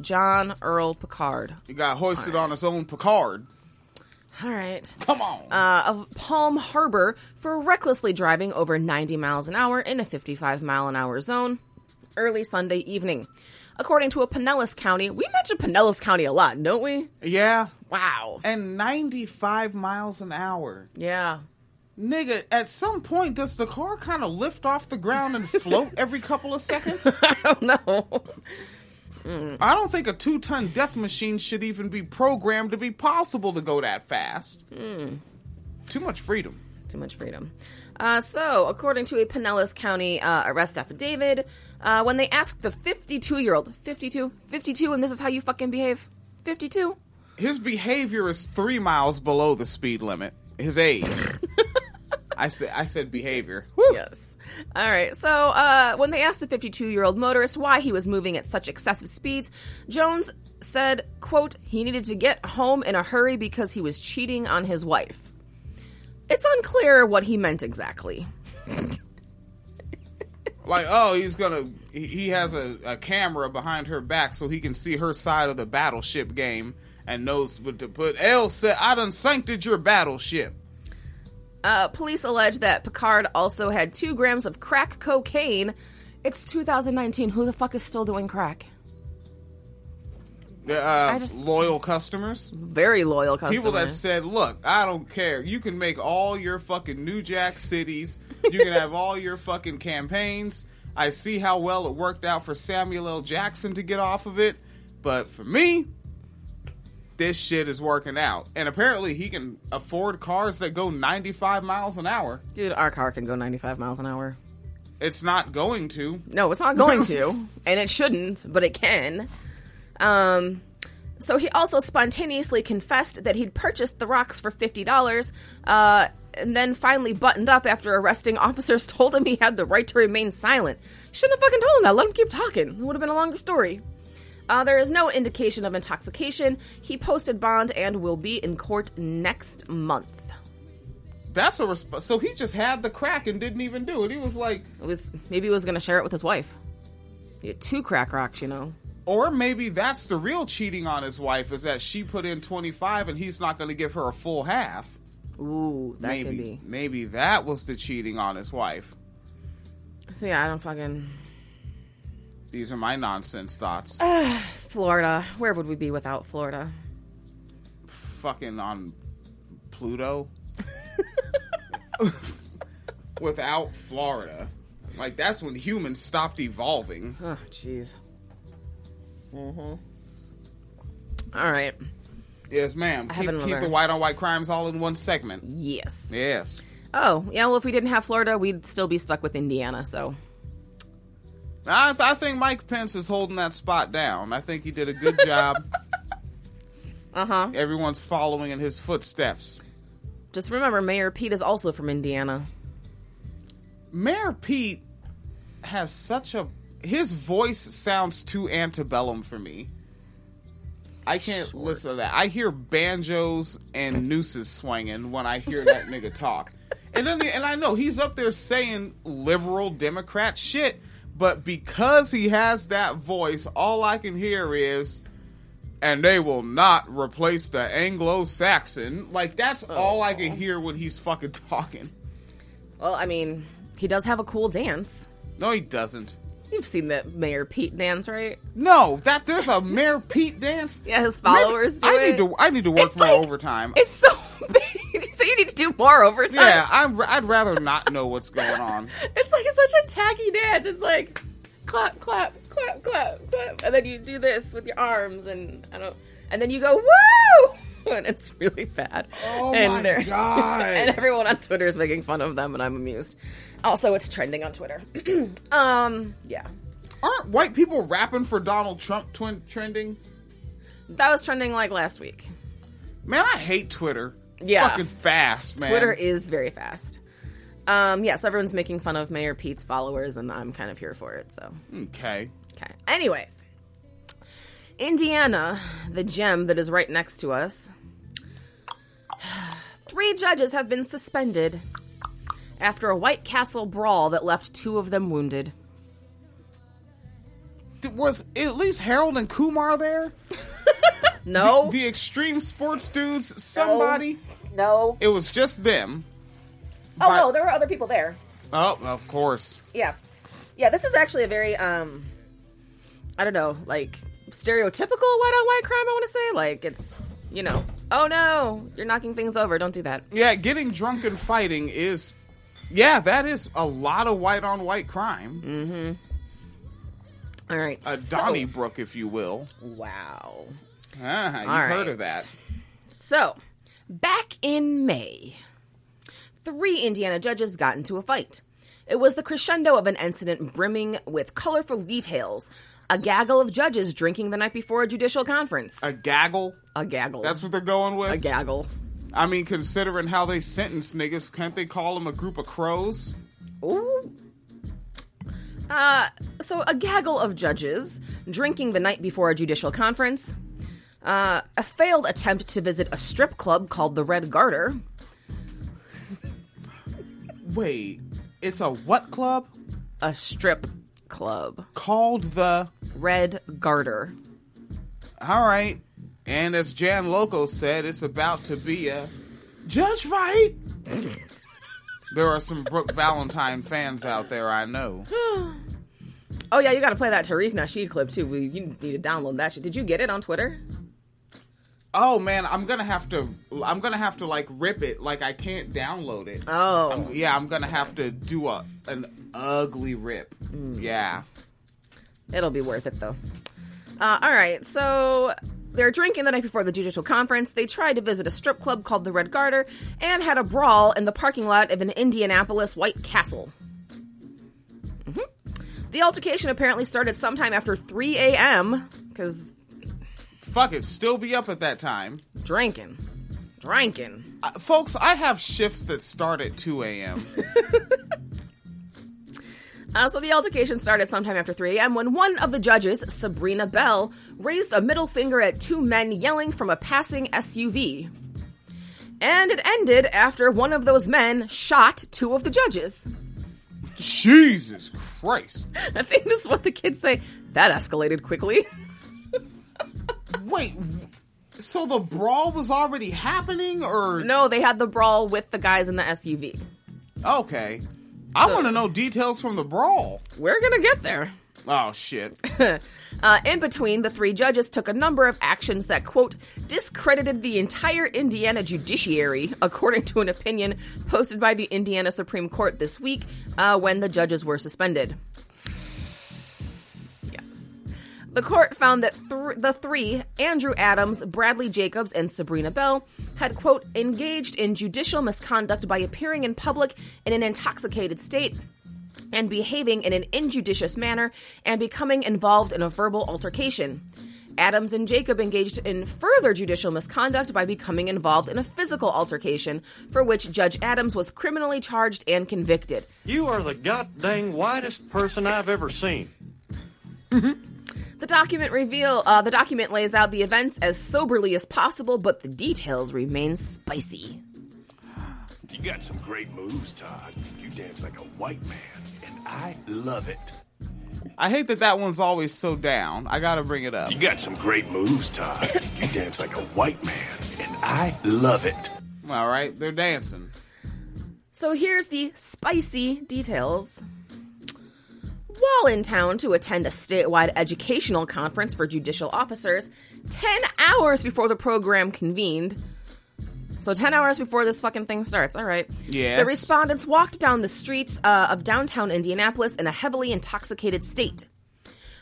John Earl Picard. He got hoisted on his own Picard. All right. Come on. Uh, of Palm Harbor for recklessly driving over 90 miles an hour in a 55 mile an hour zone early Sunday evening. According to a Pinellas County, we mention Pinellas County a lot, don't we? Yeah. Wow. And 95 miles an hour. Yeah. Nigga, at some point, does the car kind of lift off the ground and float every couple of seconds? I don't know. I don't think a two ton death machine should even be programmed to be possible to go that fast. Too much freedom. Too much freedom. Uh, so, according to a Pinellas County uh, arrest affidavit, uh, when they asked the 52 year old, 52, 52, and this is how you fucking behave, 52. His behavior is three miles below the speed limit. His age. I said I said behavior. Yes. All right. So, uh, when they asked the 52 year old motorist why he was moving at such excessive speeds, Jones said, "quote He needed to get home in a hurry because he was cheating on his wife." It's unclear what he meant exactly. Like, oh, he's gonna. He has a, a camera behind her back so he can see her side of the battleship game and knows what to put. L said, "I done sancted your battleship." Uh, police allege that Picard also had two grams of crack cocaine. It's 2019. Who the fuck is still doing crack? The, uh, just- loyal customers, Very loyal customers. people that said, "Look, I don't care. You can make all your fucking New Jack cities. You can have all your fucking campaigns. I see how well it worked out for Samuel L. Jackson to get off of it, but for me." This shit is working out, and apparently he can afford cars that go 95 miles an hour. Dude, our car can go 95 miles an hour. It's not going to. No, it's not going to, and it shouldn't, but it can. Um, so he also spontaneously confessed that he'd purchased the rocks for fifty dollars, uh, and then finally buttoned up after arresting officers told him he had the right to remain silent. Shouldn't have fucking told him that. Let him keep talking. It would have been a longer story. Uh, there is no indication of intoxication. He posted bond and will be in court next month. That's a response. so he just had the crack and didn't even do it. He was like, It was maybe he was going to share it with his wife. He had two crack rocks, you know. Or maybe that's the real cheating on his wife is that she put in 25 and he's not going to give her a full half. Ooh, that maybe could be. maybe that was the cheating on his wife. So yeah, I don't fucking These are my nonsense thoughts. Florida. Where would we be without Florida? Fucking on Pluto. Without Florida. Like that's when humans stopped evolving. Oh, jeez. Mm-hmm. All right. Yes, ma'am. I Keep, keep the white on white crimes all in one segment. Yes. Yes. Oh, yeah. Well, if we didn't have Florida, we'd still be stuck with Indiana. So I, I think Mike Pence is holding that spot down. I think he did a good job. uh huh. Everyone's following in his footsteps. Just remember, Mayor Pete is also from Indiana. Mayor Pete has such a his voice sounds too antebellum for me. I can't listen to that. I hear banjos and nooses swinging when I hear that nigga talk. And then and I know he's up there saying liberal Democrat shit, but because he has that voice, all I can hear is and they will not replace the Anglo-Saxon. Like that's oh, all I can hear when he's fucking talking. Well, I mean, he does have a cool dance. No, he doesn't. You've seen that Mayor Pete dance, right? No, that there's a Mayor Pete dance. Yeah, his followers do I need to. I need to work It's more like- overtime. It's so big. so you need to do more overtime. yeah, I'm, I'd rather not know what's going on. It's like such a tacky dance. It's like clap, clap, clap, clap, clap, and then you do this with your arms, and I don't, and then you go woo. and it's really bad. Oh and my God. and everyone on Twitter is making fun of them, and I'm amused. Also, it's trending on Twitter. um, yeah, Aren't white people rapping for Donald Trump twin trending? that was trending like last week. Man, I hate Twitter. Yeah. Fucking fast, man. Twitter is very fast. Um, yeah, so everyone's making fun of Mayor Pete's followers, and I'm kind of here for it. So Okay. Okay. Anyways, Indiana, the gem that is right next to us. Three judges have been suspended after a White Castle brawl that left two of them wounded. Was at least Harold and Kumar there? No. The, the extreme sports dudes? Somebody? No. It was just them. Oh But- no, there were other people there. Oh, of course. Yeah. Yeah, this is actually a very um I don't know, like stereotypical white on white crime, I want to say. Like it's you know, oh no, you're knocking things over. Don't do that. Yeah, getting drunk and fighting is. Yeah, that is a lot of white on white crime. Mm-hmm. All right. A so- Donnybrook, if you will. Wow. Ah, you've heard of that. So, back in May, three Indiana judges got into a fight. It was the crescendo of an incident brimming with colorful details. A gaggle of judges drinking the night before a judicial conference. A gaggle? A gaggle. That's what they're going with? A gaggle. I mean, considering how they sentence niggas, can't they call them a group of crows? Ooh. Uh, so a gaggle of judges drinking the night before a judicial conference. Uh, a failed attempt to visit a strip club called the Red Garter. Wait, it's a what club? A strip club. Called the Red Garter. All right. And as Jan Loco said, it's about to be a judge fight. there are some Brooke Valentine fans out there, I know. Oh yeah, you got to play that Tariq Nasheed clip too. We, you need to download that shit. Did you get it on Twitter? Oh man, I'm gonna have to. I'm gonna have to like rip it. Like I can't download it. Oh. I'm- yeah, I'm gonna have to do a an ugly rip. Mm. Yeah. It'll be worth it though. Uh, all right, so they're drinking the night before the judicial conference. They tried to visit a strip club called the Red Garter and had a brawl in the parking lot of an Indianapolis White Castle. Mhm. The altercation apparently started sometime after 3 a.m. because Fuck it, still be up at that time. drinking, drinking. Uh, folks, I have shifts that start at 2 a.m. Uh, so the altercation started sometime after 3 a.m. when one of the judges, Sabrina Bell, raised a middle finger at two men yelling from a passing SUV. And it ended after one of those men shot two of the judges. Jesus Christ. I think this is what the kids say. That escalated quickly. Wait, so the brawl was already happening, or no, they had the brawl with the guys in the SUV. Okay, I want to know details from the brawl. We're gonna get there. Oh shit. uh, in between, the three judges took a number of actions that, quote, discredited the entire Indiana judiciary, according to an opinion posted by the Indiana Supreme Court this week uh, when the judges were suspended. The court found that th- the three, Andrew Adams, Bradley Jacobs, and Sabrina Bell, had, quote, engaged in judicial misconduct by appearing in public in an intoxicated state and behaving in an injudicious manner and becoming involved in a verbal altercation. Adams and Jacob engaged in further judicial misconduct by becoming involved in a physical altercation, for which Judge Adams was criminally charged and convicted. You are the goddamn whitest person I've ever seen. The document reveal uh, the document lays out the events as soberly as possible, but the details remain spicy. You got some great moves, Todd. You dance like a white man, and I love it. I hate that that one's always so down. I gotta bring it up. You got some great moves, Todd. You dance like a white man, and I love it. All right, they're dancing. So here's the spicy details. While in town to attend a statewide educational conference for judicial officers, 10 hours before the program convened. So 10 hours before this fucking thing starts, all right. Yes. The respondents walked down the streets uh, of downtown Indianapolis in a heavily intoxicated state.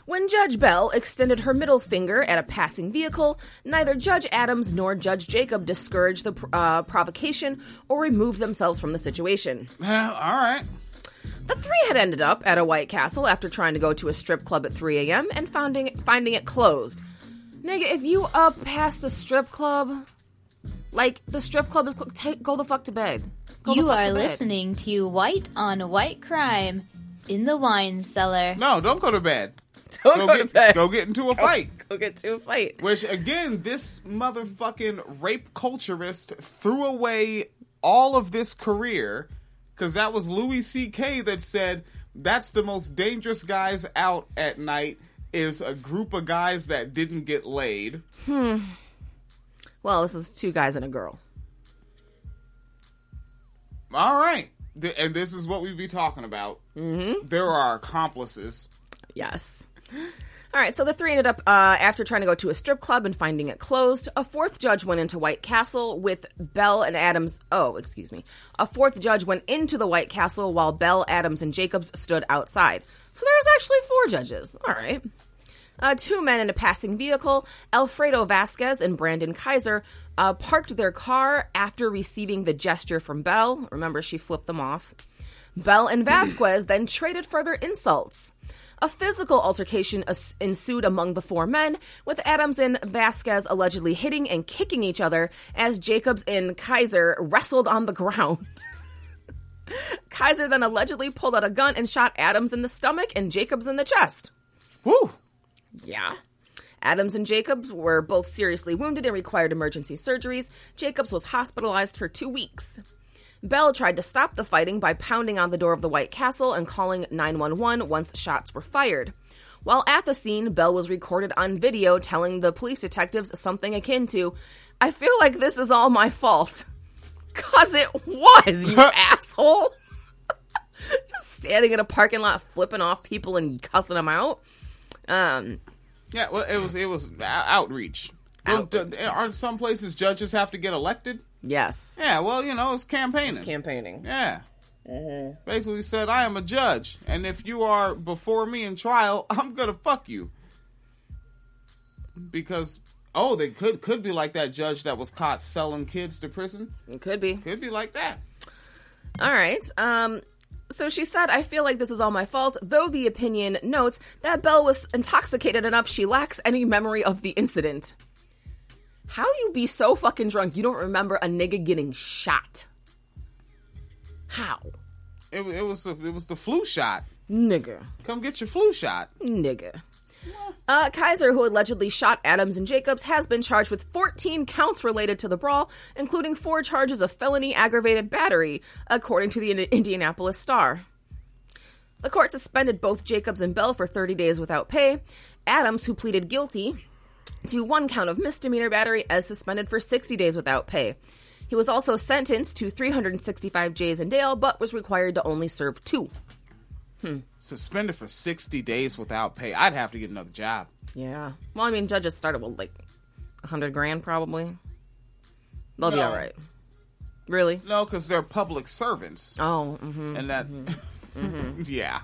When Judge Bell extended her middle finger at a passing vehicle, neither Judge Adams nor Judge Jacob discouraged the uh, provocation or removed themselves from the situation. all right. The three had ended up at a White Castle after trying to go to a strip club at 3 a.m. and finding finding it closed. Nigga, if you up past the strip club, like the strip club is clo- take go the fuck to bed. Go You are to bed. listening to White on White Crime in the Wine Cellar. No, don't go to bed. Don't go, go get, to bed. Go get into a fight. Go get to a fight. Which again, this motherfucking rape culturist threw away all of this career because that was Louis C.K. that said that's the most dangerous guys out at night is a group of guys that didn't get laid. Hmm. Well, this is two guys and a girl. All right, and this is what we be talking about. Mm-hmm. There are accomplices. Yes. All right, so the three ended up, uh, after trying to go to a strip club and finding it closed, a fourth judge went into White Castle with Bell and Adams. Oh, excuse me. A fourth judge went into the White Castle while Bell, Adams, and Jacobs stood outside. So there's actually four judges. All right. Uh, two men in a passing vehicle, Alfredo Vasquez and Brandon Kaiser, uh, parked their car after receiving the gesture from Bell. Remember, she flipped them off. Bell and Vasquez then traded further insults. A physical altercation ensued among the four men, with Adams and Vasquez allegedly hitting and kicking each other as Jacobs and Kaiser wrestled on the ground. Kaiser then allegedly pulled out a gun and shot Adams in the stomach and Jacobs in the chest. Woo! Yeah. Adams and Jacobs were both seriously wounded and required emergency surgeries. Jacobs was hospitalized for two weeks. Bell tried to stop the fighting by pounding on the door of the White Castle and calling 911 once shots were fired. While at the scene, Bell was recorded on video telling the police detectives something akin to, I feel like this is all my fault. Cause it was, you asshole. Just standing in a parking lot flipping off people and cussing them out. Um, Yeah, well, it was it was outreach. Don't- don't- aren't some places judges have to get elected? Yes. Yeah, well, you know, it's campaigning. It's campaigning. Yeah. Basically said, I am a judge, and if you are before me in trial, I'm gonna fuck you. Because oh, they could could be like that judge that was caught selling kids to prison. It could be. Could be like that. All right. Um, so she said, I feel like this is all my fault, though the opinion notes that Bell was intoxicated enough she lacks any memory of the incident. How you be so fucking drunk you don't remember a nigga getting shot? How? It, it was a, it was the flu shot. Nigga. Come get your flu shot. Nigga. Uh, Kaiser, who allegedly shot Adams and Jacobs, has been charged with 14 counts related to the brawl, including four charges of felony aggravated battery, according to the Indianapolis Star. The court suspended both Jacobs and Bell for 30 days without pay. Adams, who pleaded guilty to one count of misdemeanor battery, as suspended for 60 days without pay. He was also sentenced to 365 J's in jail, but was required to only serve two. Hmm. Suspended for sixty days without pay. I'd have to get another job. Yeah. Well, I mean, judges started with like a hundred grand, probably. They'll be all right. Really? No, because they're public servants. Oh, mm-hmm, and that, mm-hmm yeah.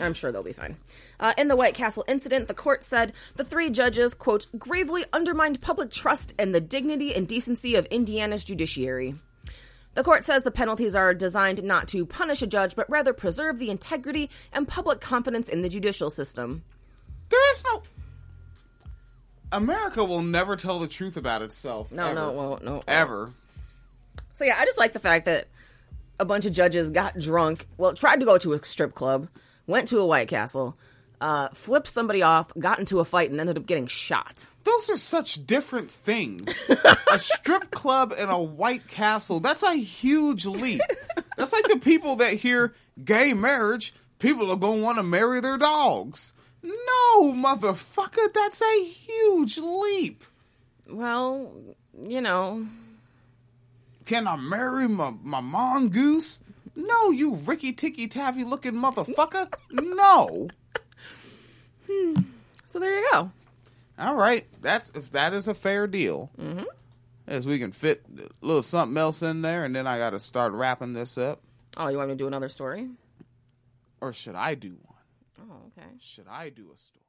I'm sure they'll be fine. Uh, in the White Castle incident, the court said the three judges, quote, gravely undermined public trust and the dignity and decency of Indiana's judiciary. The court says the penalties are designed not to punish a judge, but rather preserve the integrity and public confidence in the judicial system. There is no. America will never tell the truth about itself. No, ever. no, it won't. No, it won't. Ever. So yeah, I just like the fact that a bunch of judges got drunk. Well, tried to go to a strip club, went to a White Castle, uh, flipped somebody off, got into a fight, and ended up getting shot. Those are such different things. a strip club and a White Castle, that's a huge leap. That's like the people that hear gay marriage, people are going to want to marry their dogs. No, motherfucker, that's a huge leap. Well, you know. Can I marry my, my mongoose? No, you Ricky Ticky Taffy looking motherfucker. No. So there you go. All right, that's if that is a fair deal. Mm-hmm. As we can fit a little something else in there, and then I got to start wrapping this up. Oh, you want me to do another story? Or should I do one? Oh, okay. Should I do a story?